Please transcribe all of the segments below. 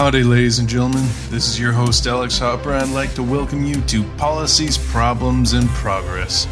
Howdy, ladies and gentlemen. This is your host, Alex Hopper. I'd like to welcome you to Policies, Problems, and Progress.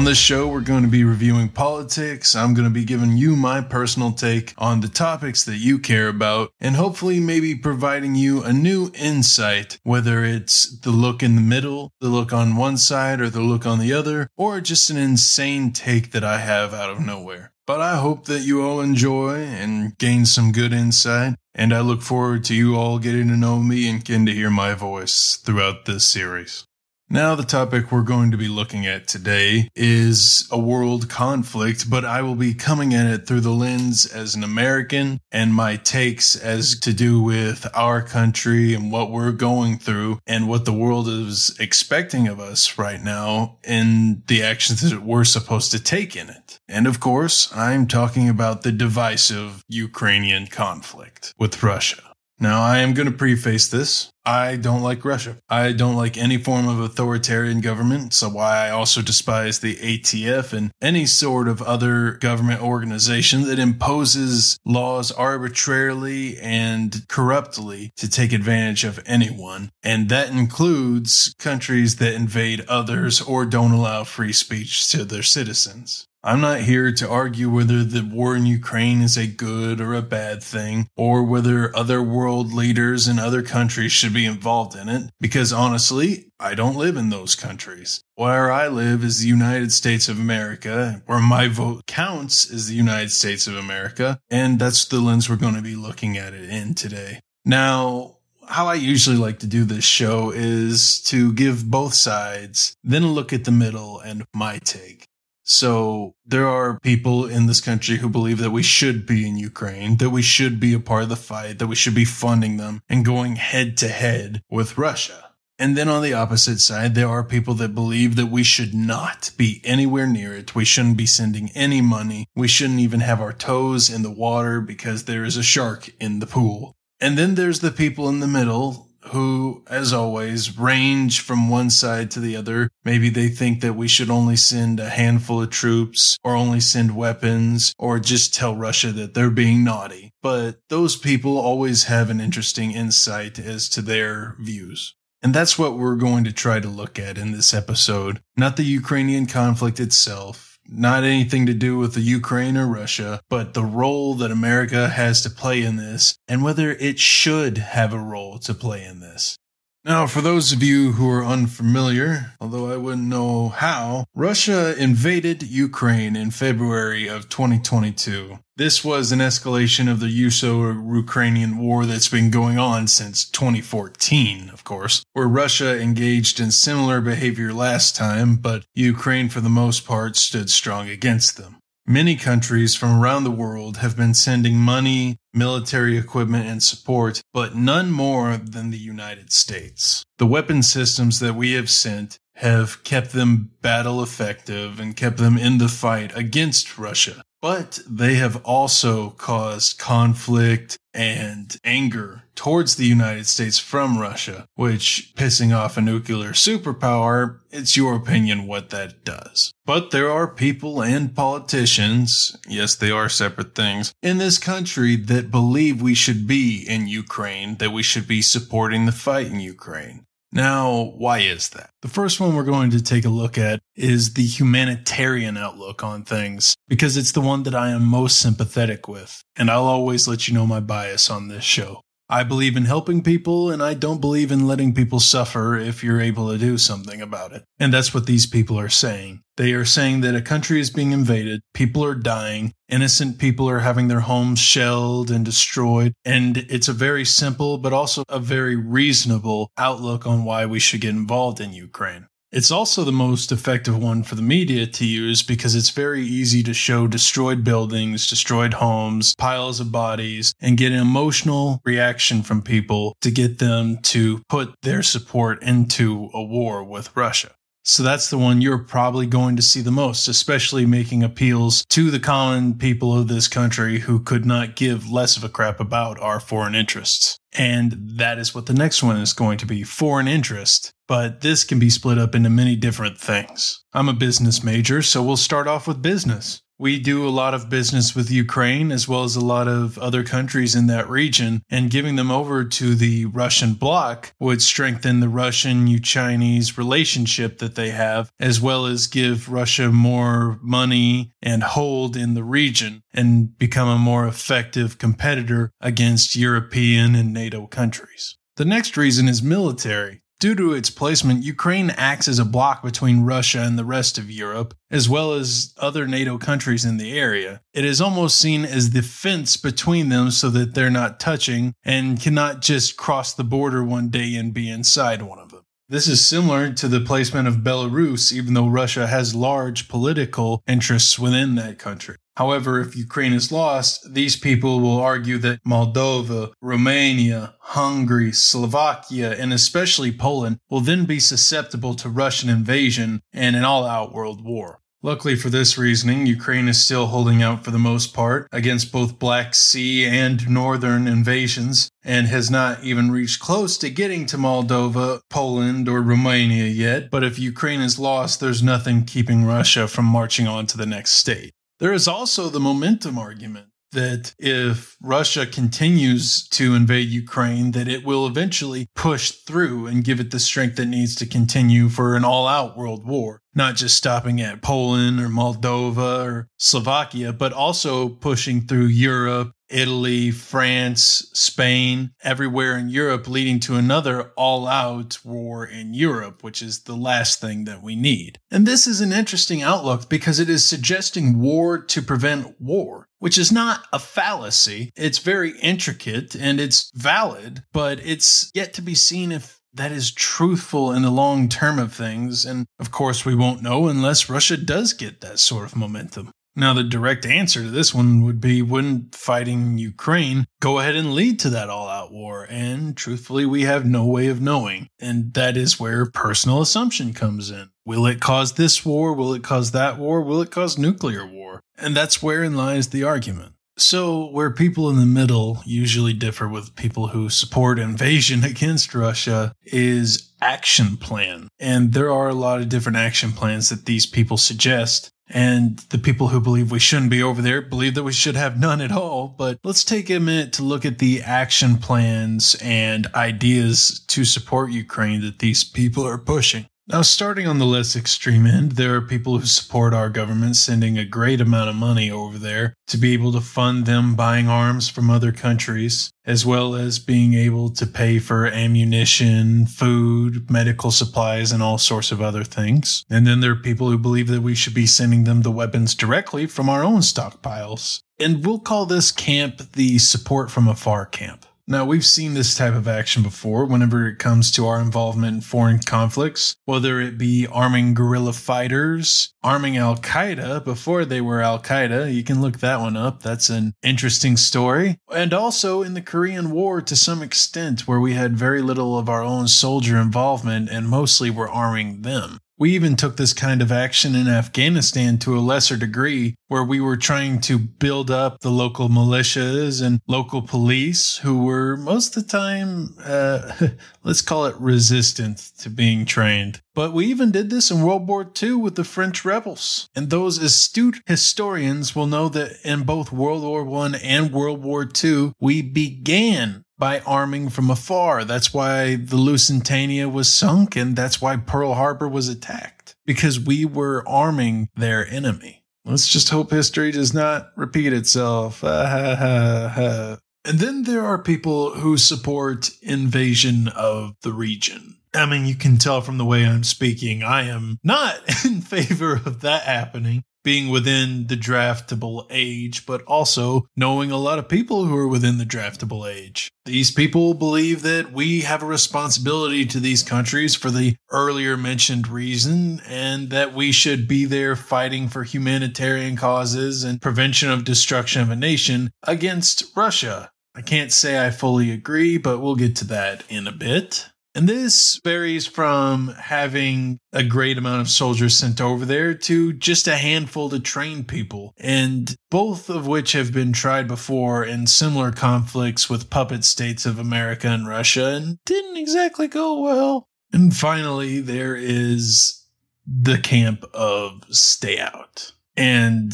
On this show, we're going to be reviewing politics. I'm going to be giving you my personal take on the topics that you care about, and hopefully, maybe providing you a new insight, whether it's the look in the middle, the look on one side, or the look on the other, or just an insane take that I have out of nowhere. But I hope that you all enjoy and gain some good insight, and I look forward to you all getting to know me and getting to hear my voice throughout this series. Now, the topic we're going to be looking at today is a world conflict, but I will be coming at it through the lens as an American and my takes as to do with our country and what we're going through and what the world is expecting of us right now and the actions that we're supposed to take in it. And of course, I'm talking about the divisive Ukrainian conflict with Russia. Now, I am going to preface this. I don't like Russia. I don't like any form of authoritarian government. So why I also despise the ATF and any sort of other government organization that imposes laws arbitrarily and corruptly to take advantage of anyone. And that includes countries that invade others or don't allow free speech to their citizens. I'm not here to argue whether the war in Ukraine is a good or a bad thing, or whether other world leaders in other countries should be involved in it, because honestly, I don't live in those countries. Where I live is the United States of America, where my vote counts is the United States of America, and that's the lens we're going to be looking at it in today. Now, how I usually like to do this show is to give both sides, then look at the middle and my take. So there are people in this country who believe that we should be in Ukraine, that we should be a part of the fight, that we should be funding them and going head to head with Russia. And then on the opposite side, there are people that believe that we should not be anywhere near it. We shouldn't be sending any money. We shouldn't even have our toes in the water because there is a shark in the pool. And then there's the people in the middle who, as always, range from one side to the other. Maybe they think that we should only send a handful of troops or only send weapons or just tell Russia that they're being naughty. But those people always have an interesting insight as to their views. And that's what we're going to try to look at in this episode. Not the Ukrainian conflict itself, not anything to do with the Ukraine or Russia, but the role that America has to play in this and whether it should have a role to play in this. Now, for those of you who are unfamiliar, although I wouldn't know how, Russia invaded Ukraine in February of 2022. This was an escalation of the Russo-Ukrainian war that's been going on since 2014, of course, where Russia engaged in similar behavior last time, but Ukraine for the most part stood strong against them. Many countries from around the world have been sending money, military equipment, and support, but none more than the United States. The weapon systems that we have sent have kept them battle effective and kept them in the fight against Russia. But they have also caused conflict and anger towards the United States from Russia, which pissing off a nuclear superpower, it's your opinion what that does. But there are people and politicians, yes, they are separate things, in this country that believe we should be in Ukraine, that we should be supporting the fight in Ukraine. Now, why is that? The first one we're going to take a look at is the humanitarian outlook on things, because it's the one that I am most sympathetic with. And I'll always let you know my bias on this show. I believe in helping people and I don't believe in letting people suffer if you're able to do something about it. And that's what these people are saying. They are saying that a country is being invaded, people are dying, innocent people are having their homes shelled and destroyed, and it's a very simple but also a very reasonable outlook on why we should get involved in Ukraine. It's also the most effective one for the media to use because it's very easy to show destroyed buildings, destroyed homes, piles of bodies, and get an emotional reaction from people to get them to put their support into a war with Russia. So that's the one you're probably going to see the most, especially making appeals to the common people of this country who could not give less of a crap about our foreign interests. And that is what the next one is going to be foreign interest. But this can be split up into many different things. I'm a business major, so we'll start off with business. We do a lot of business with Ukraine as well as a lot of other countries in that region, and giving them over to the Russian bloc would strengthen the Russian Chinese relationship that they have, as well as give Russia more money and hold in the region and become a more effective competitor against European and NATO countries. The next reason is military. Due to its placement, Ukraine acts as a block between Russia and the rest of Europe, as well as other NATO countries in the area. It is almost seen as the fence between them so that they're not touching and cannot just cross the border one day and be inside one of them. This is similar to the placement of Belarus, even though Russia has large political interests within that country. However, if Ukraine is lost, these people will argue that Moldova, Romania, Hungary, Slovakia, and especially Poland will then be susceptible to Russian invasion and an all out world war. Luckily for this reasoning, Ukraine is still holding out for the most part against both Black Sea and Northern invasions and has not even reached close to getting to Moldova, Poland, or Romania yet. But if Ukraine is lost, there's nothing keeping Russia from marching on to the next state. There is also the momentum argument that if Russia continues to invade Ukraine, that it will eventually push through and give it the strength it needs to continue for an all out world war, not just stopping at Poland or Moldova or Slovakia, but also pushing through Europe Italy, France, Spain, everywhere in Europe, leading to another all out war in Europe, which is the last thing that we need. And this is an interesting outlook because it is suggesting war to prevent war, which is not a fallacy. It's very intricate and it's valid, but it's yet to be seen if that is truthful in the long term of things. And of course, we won't know unless Russia does get that sort of momentum. Now, the direct answer to this one would be wouldn't fighting Ukraine go ahead and lead to that all out war? And truthfully, we have no way of knowing. And that is where personal assumption comes in. Will it cause this war? Will it cause that war? Will it cause nuclear war? And that's wherein lies the argument. So, where people in the middle usually differ with people who support invasion against Russia is action plan. And there are a lot of different action plans that these people suggest. And the people who believe we shouldn't be over there believe that we should have none at all. But let's take a minute to look at the action plans and ideas to support Ukraine that these people are pushing. Now, starting on the less extreme end, there are people who support our government sending a great amount of money over there to be able to fund them buying arms from other countries, as well as being able to pay for ammunition, food, medical supplies, and all sorts of other things. And then there are people who believe that we should be sending them the weapons directly from our own stockpiles. And we'll call this camp the support from afar camp. Now, we've seen this type of action before whenever it comes to our involvement in foreign conflicts, whether it be arming guerrilla fighters, arming Al Qaeda before they were Al Qaeda. You can look that one up. That's an interesting story. And also in the Korean War to some extent, where we had very little of our own soldier involvement and mostly were arming them. We even took this kind of action in Afghanistan to a lesser degree, where we were trying to build up the local militias and local police who were most of the time, uh, let's call it resistant to being trained. But we even did this in World War II with the French rebels. And those astute historians will know that in both World War I and World War II, we began by arming from afar. That's why the Lusitania was sunk, and that's why Pearl Harbor was attacked, because we were arming their enemy. Let's just hope history does not repeat itself. and then there are people who support invasion of the region. I mean, you can tell from the way I'm speaking, I am not in favor of that happening being within the draftable age, but also knowing a lot of people who are within the draftable age. These people believe that we have a responsibility to these countries for the earlier mentioned reason, and that we should be there fighting for humanitarian causes and prevention of destruction of a nation against Russia. I can't say I fully agree, but we'll get to that in a bit. And this varies from having a great amount of soldiers sent over there to just a handful to train people, and both of which have been tried before in similar conflicts with puppet states of America and Russia and didn't exactly go well. And finally, there is the camp of Stay Out. And.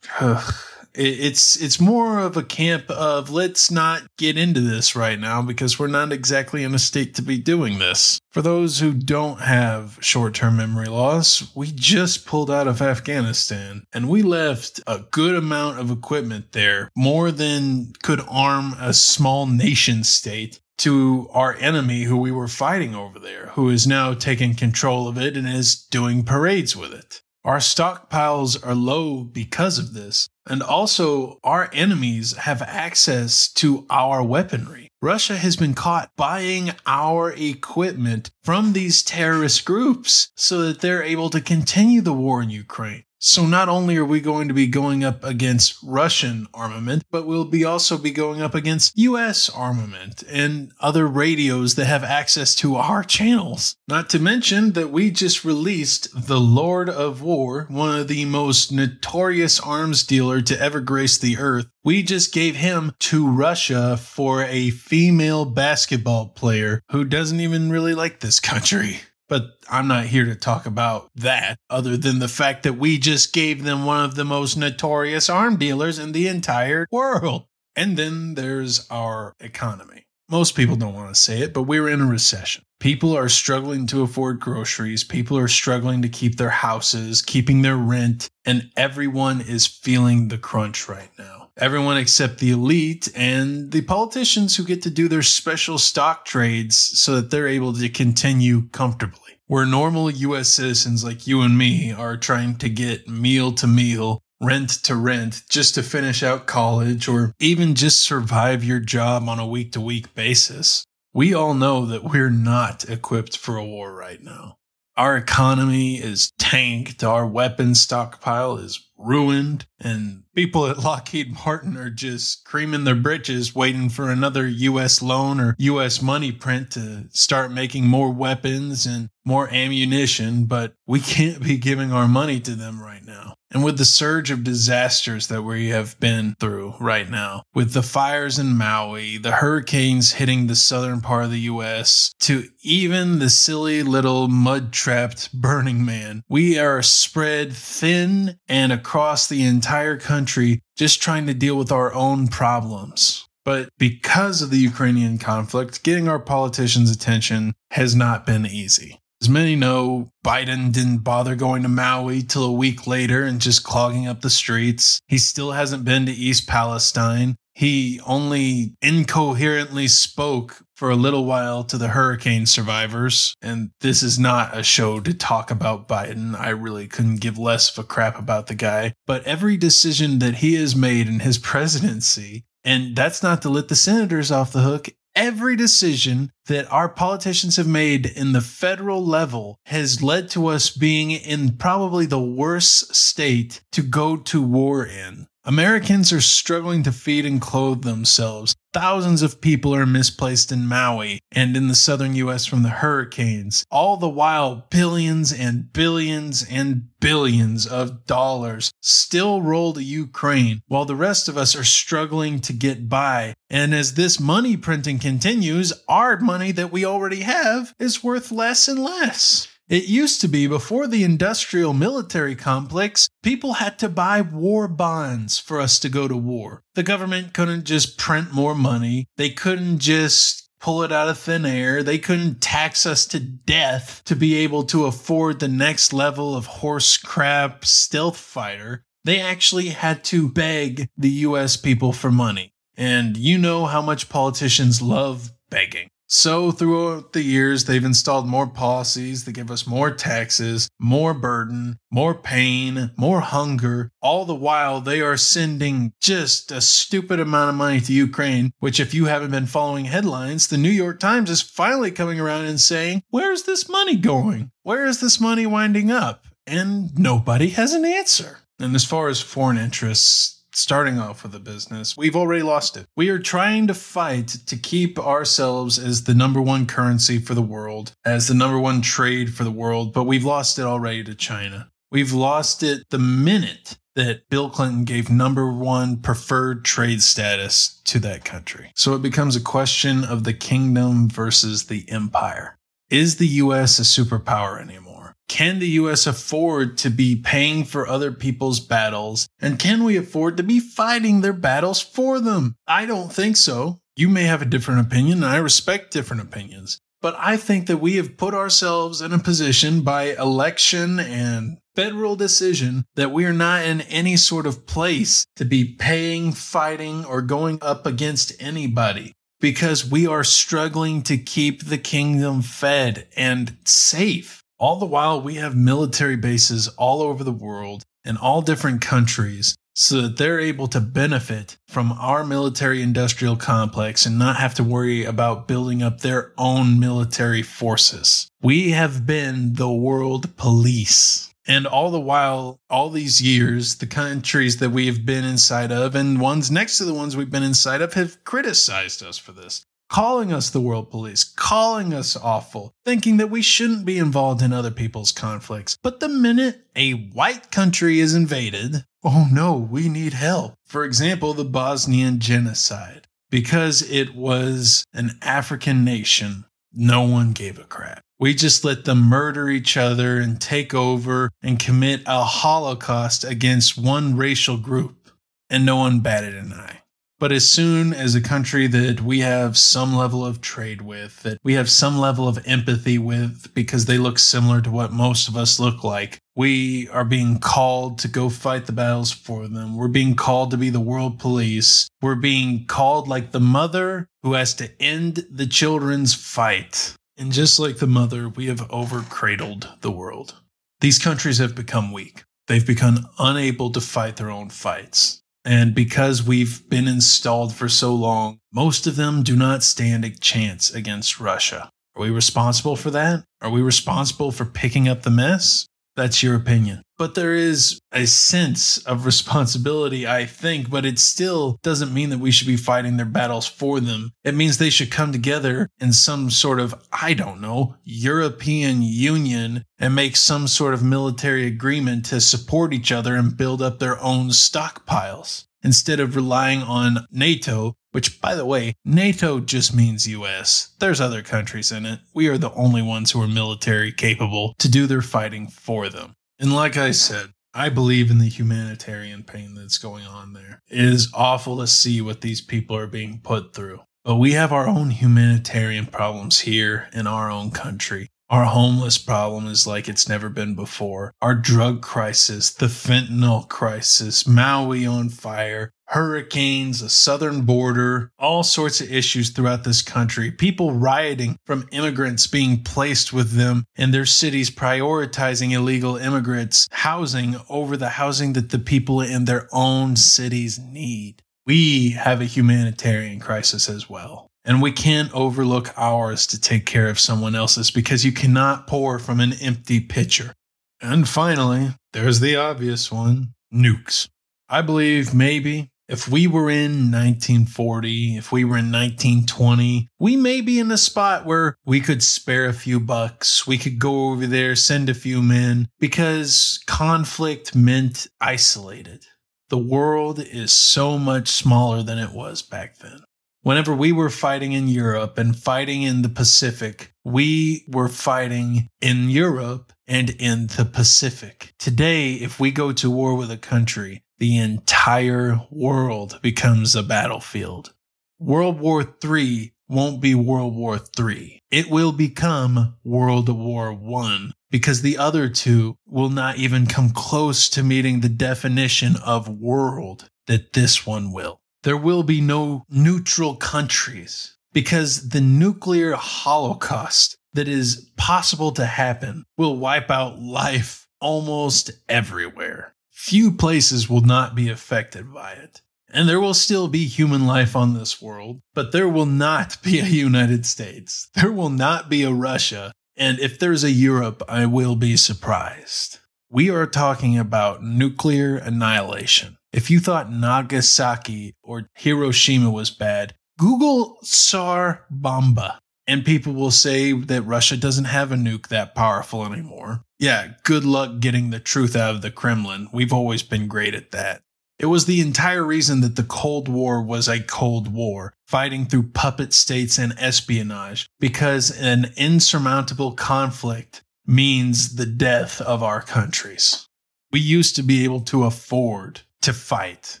Ugh, it's it's more of a camp of let's not get into this right now because we're not exactly in a state to be doing this. For those who don't have short-term memory loss, we just pulled out of Afghanistan and we left a good amount of equipment there, more than could arm a small nation state to our enemy who we were fighting over there, who is now taking control of it and is doing parades with it. Our stockpiles are low because of this, and also our enemies have access to our weaponry. Russia has been caught buying our equipment from these terrorist groups so that they're able to continue the war in Ukraine. So not only are we going to be going up against Russian armament, but we'll be also be going up against US armament and other radios that have access to our channels. Not to mention that we just released the Lord of War, one of the most notorious arms dealer to ever grace the earth. We just gave him to Russia for a female basketball player who doesn't even really like this country. But I'm not here to talk about that, other than the fact that we just gave them one of the most notorious arm dealers in the entire world. And then there's our economy. Most people don't want to say it, but we're in a recession. People are struggling to afford groceries. People are struggling to keep their houses, keeping their rent, and everyone is feeling the crunch right now. Everyone except the elite and the politicians who get to do their special stock trades so that they're able to continue comfortably. Where normal US citizens like you and me are trying to get meal to meal, rent to rent, just to finish out college or even just survive your job on a week to week basis. We all know that we're not equipped for a war right now. Our economy is tanked, our weapon stockpile is ruined, and people at Lockheed Martin are just creaming their britches waiting for another US loan or US money print to start making more weapons and more ammunition, but we can't be giving our money to them right now. And with the surge of disasters that we have been through right now, with the fires in Maui, the hurricanes hitting the southern part of the US, to even the silly little mud trapped Burning Man, we are spread thin and across the entire country just trying to deal with our own problems. But because of the Ukrainian conflict, getting our politicians' attention has not been easy. As many know, Biden didn't bother going to Maui till a week later and just clogging up the streets. He still hasn't been to East Palestine. He only incoherently spoke for a little while to the hurricane survivors. And this is not a show to talk about Biden. I really couldn't give less of a crap about the guy. But every decision that he has made in his presidency, and that's not to let the senators off the hook, every decision that our politicians have made in the federal level has led to us being in probably the worst state to go to war in. Americans are struggling to feed and clothe themselves. Thousands of people are misplaced in Maui and in the southern US from the hurricanes. All the while, billions and billions and billions of dollars still roll to Ukraine while the rest of us are struggling to get by. And as this money printing continues, our money that we already have is worth less and less. It used to be before the industrial military complex, people had to buy war bonds for us to go to war. The government couldn't just print more money. They couldn't just pull it out of thin air. They couldn't tax us to death to be able to afford the next level of horse crap stealth fighter. They actually had to beg the US people for money. And you know how much politicians love begging. So, throughout the years, they've installed more policies that give us more taxes, more burden, more pain, more hunger. All the while, they are sending just a stupid amount of money to Ukraine, which, if you haven't been following headlines, the New York Times is finally coming around and saying, Where's this money going? Where is this money winding up? And nobody has an answer. And as far as foreign interests, starting off with a business. We've already lost it. We are trying to fight to keep ourselves as the number one currency for the world, as the number one trade for the world, but we've lost it already to China. We've lost it the minute that Bill Clinton gave number one preferred trade status to that country. So it becomes a question of the kingdom versus the empire. Is the US a superpower anymore? Can the US afford to be paying for other people's battles? And can we afford to be fighting their battles for them? I don't think so. You may have a different opinion, and I respect different opinions. But I think that we have put ourselves in a position by election and federal decision that we are not in any sort of place to be paying, fighting, or going up against anybody because we are struggling to keep the kingdom fed and safe. All the while, we have military bases all over the world in all different countries so that they're able to benefit from our military industrial complex and not have to worry about building up their own military forces. We have been the world police. And all the while, all these years, the countries that we have been inside of and ones next to the ones we've been inside of have criticized us for this, calling us the world police, calling us awful, thinking that we shouldn't be involved in other people's conflicts. But the minute a white country is invaded, oh no, we need help. For example, the Bosnian genocide. Because it was an African nation, no one gave a crap. We just let them murder each other and take over and commit a holocaust against one racial group, and no one batted an eye. But as soon as a country that we have some level of trade with, that we have some level of empathy with because they look similar to what most of us look like, we are being called to go fight the battles for them. We're being called to be the world police. We're being called like the mother who has to end the children's fight. And just like the mother, we have overcradled the world. These countries have become weak. They've become unable to fight their own fights. And because we've been installed for so long, most of them do not stand a chance against Russia. Are we responsible for that? Are we responsible for picking up the mess? That's your opinion. But there is a sense of responsibility, I think, but it still doesn't mean that we should be fighting their battles for them. It means they should come together in some sort of, I don't know, European Union and make some sort of military agreement to support each other and build up their own stockpiles instead of relying on NATO, which, by the way, NATO just means US. There's other countries in it. We are the only ones who are military capable to do their fighting for them. And like I said, I believe in the humanitarian pain that's going on there. It is awful to see what these people are being put through. But we have our own humanitarian problems here in our own country. Our homeless problem is like it's never been before. Our drug crisis, the fentanyl crisis, Maui on fire, hurricanes, a southern border, all sorts of issues throughout this country. People rioting from immigrants being placed with them in their cities, prioritizing illegal immigrants' housing over the housing that the people in their own cities need. We have a humanitarian crisis as well. And we can't overlook ours to take care of someone else's because you cannot pour from an empty pitcher. And finally, there's the obvious one nukes. I believe maybe if we were in 1940, if we were in 1920, we may be in a spot where we could spare a few bucks. We could go over there, send a few men, because conflict meant isolated. The world is so much smaller than it was back then. Whenever we were fighting in Europe and fighting in the Pacific, we were fighting in Europe and in the Pacific. Today, if we go to war with a country, the entire world becomes a battlefield. World War III won't be World War III. It will become World War I because the other two will not even come close to meeting the definition of world that this one will there will be no neutral countries because the nuclear holocaust that is possible to happen will wipe out life almost everywhere. Few places will not be affected by it. And there will still be human life on this world, but there will not be a United States. There will not be a Russia. And if there's a Europe, I will be surprised. We are talking about nuclear annihilation. If you thought Nagasaki or Hiroshima was bad, Google Tsar Bomba and people will say that Russia doesn't have a nuke that powerful anymore. Yeah, good luck getting the truth out of the Kremlin. We've always been great at that. It was the entire reason that the Cold War was a Cold War, fighting through puppet states and espionage, because an insurmountable conflict means the death of our countries. We used to be able to afford to fight.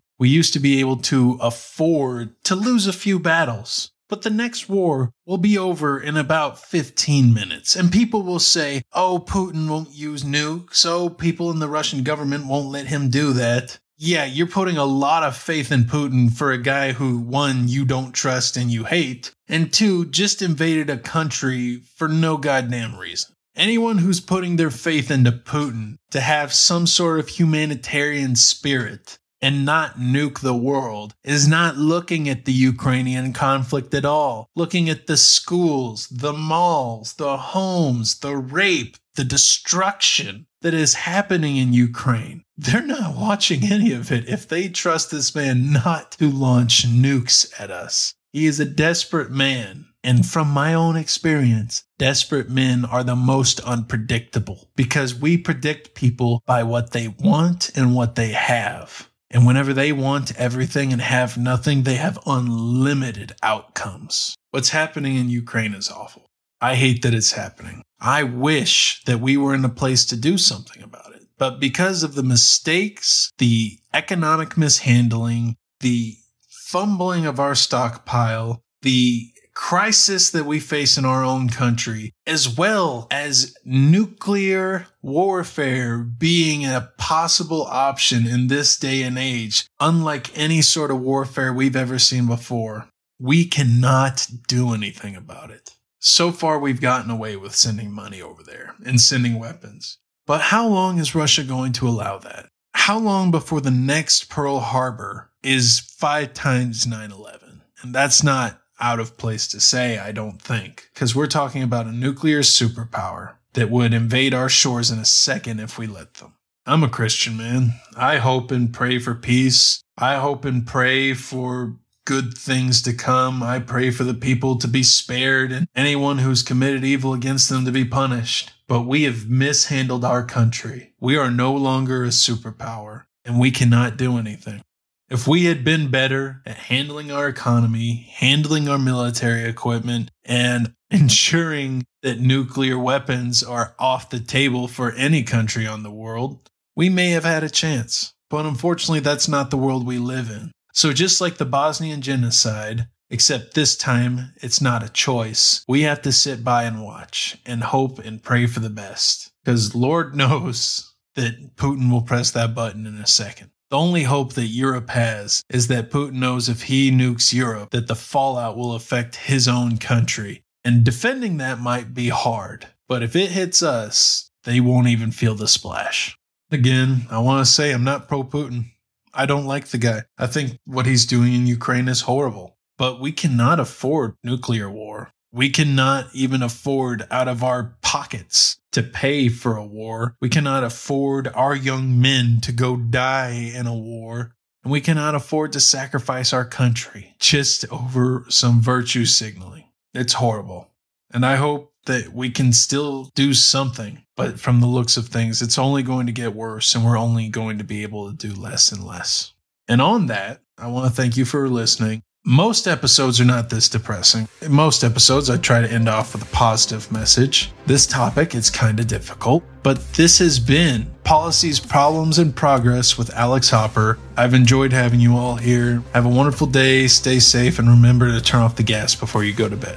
We used to be able to afford to lose a few battles. But the next war will be over in about 15 minutes, and people will say, oh, Putin won't use nukes, oh, people in the Russian government won't let him do that. Yeah, you're putting a lot of faith in Putin for a guy who, one, you don't trust and you hate, and two, just invaded a country for no goddamn reason. Anyone who's putting their faith into Putin to have some sort of humanitarian spirit and not nuke the world is not looking at the Ukrainian conflict at all, looking at the schools, the malls, the homes, the rape, the destruction that is happening in Ukraine. They're not watching any of it if they trust this man not to launch nukes at us. He is a desperate man. And from my own experience, desperate men are the most unpredictable because we predict people by what they want and what they have. And whenever they want everything and have nothing, they have unlimited outcomes. What's happening in Ukraine is awful. I hate that it's happening. I wish that we were in a place to do something about it. But because of the mistakes, the economic mishandling, the fumbling of our stockpile, the crisis that we face in our own country, as well as nuclear warfare being a possible option in this day and age, unlike any sort of warfare we've ever seen before. We cannot do anything about it. So far, we've gotten away with sending money over there and sending weapons. But how long is Russia going to allow that? How long before the next Pearl Harbor is five times 9 11? And that's not out of place to say, I don't think, because we're talking about a nuclear superpower that would invade our shores in a second if we let them. I'm a Christian man. I hope and pray for peace. I hope and pray for good things to come. I pray for the people to be spared and anyone who's committed evil against them to be punished. But we have mishandled our country. We are no longer a superpower and we cannot do anything. If we had been better at handling our economy, handling our military equipment, and ensuring that nuclear weapons are off the table for any country on the world, we may have had a chance. But unfortunately, that's not the world we live in. So, just like the Bosnian genocide, except this time it's not a choice, we have to sit by and watch and hope and pray for the best. Because Lord knows that Putin will press that button in a second. The only hope that Europe has is that Putin knows if he nukes Europe, that the fallout will affect his own country. And defending that might be hard, but if it hits us, they won't even feel the splash. Again, I want to say I'm not pro Putin. I don't like the guy. I think what he's doing in Ukraine is horrible. But we cannot afford nuclear war. We cannot even afford out of our pockets to pay for a war. We cannot afford our young men to go die in a war. And we cannot afford to sacrifice our country just over some virtue signaling. It's horrible. And I hope that we can still do something. But from the looks of things, it's only going to get worse and we're only going to be able to do less and less. And on that, I want to thank you for listening. Most episodes are not this depressing. In most episodes, I try to end off with a positive message. This topic is kind of difficult, but this has been Policies, Problems, and Progress with Alex Hopper. I've enjoyed having you all here. Have a wonderful day, stay safe, and remember to turn off the gas before you go to bed.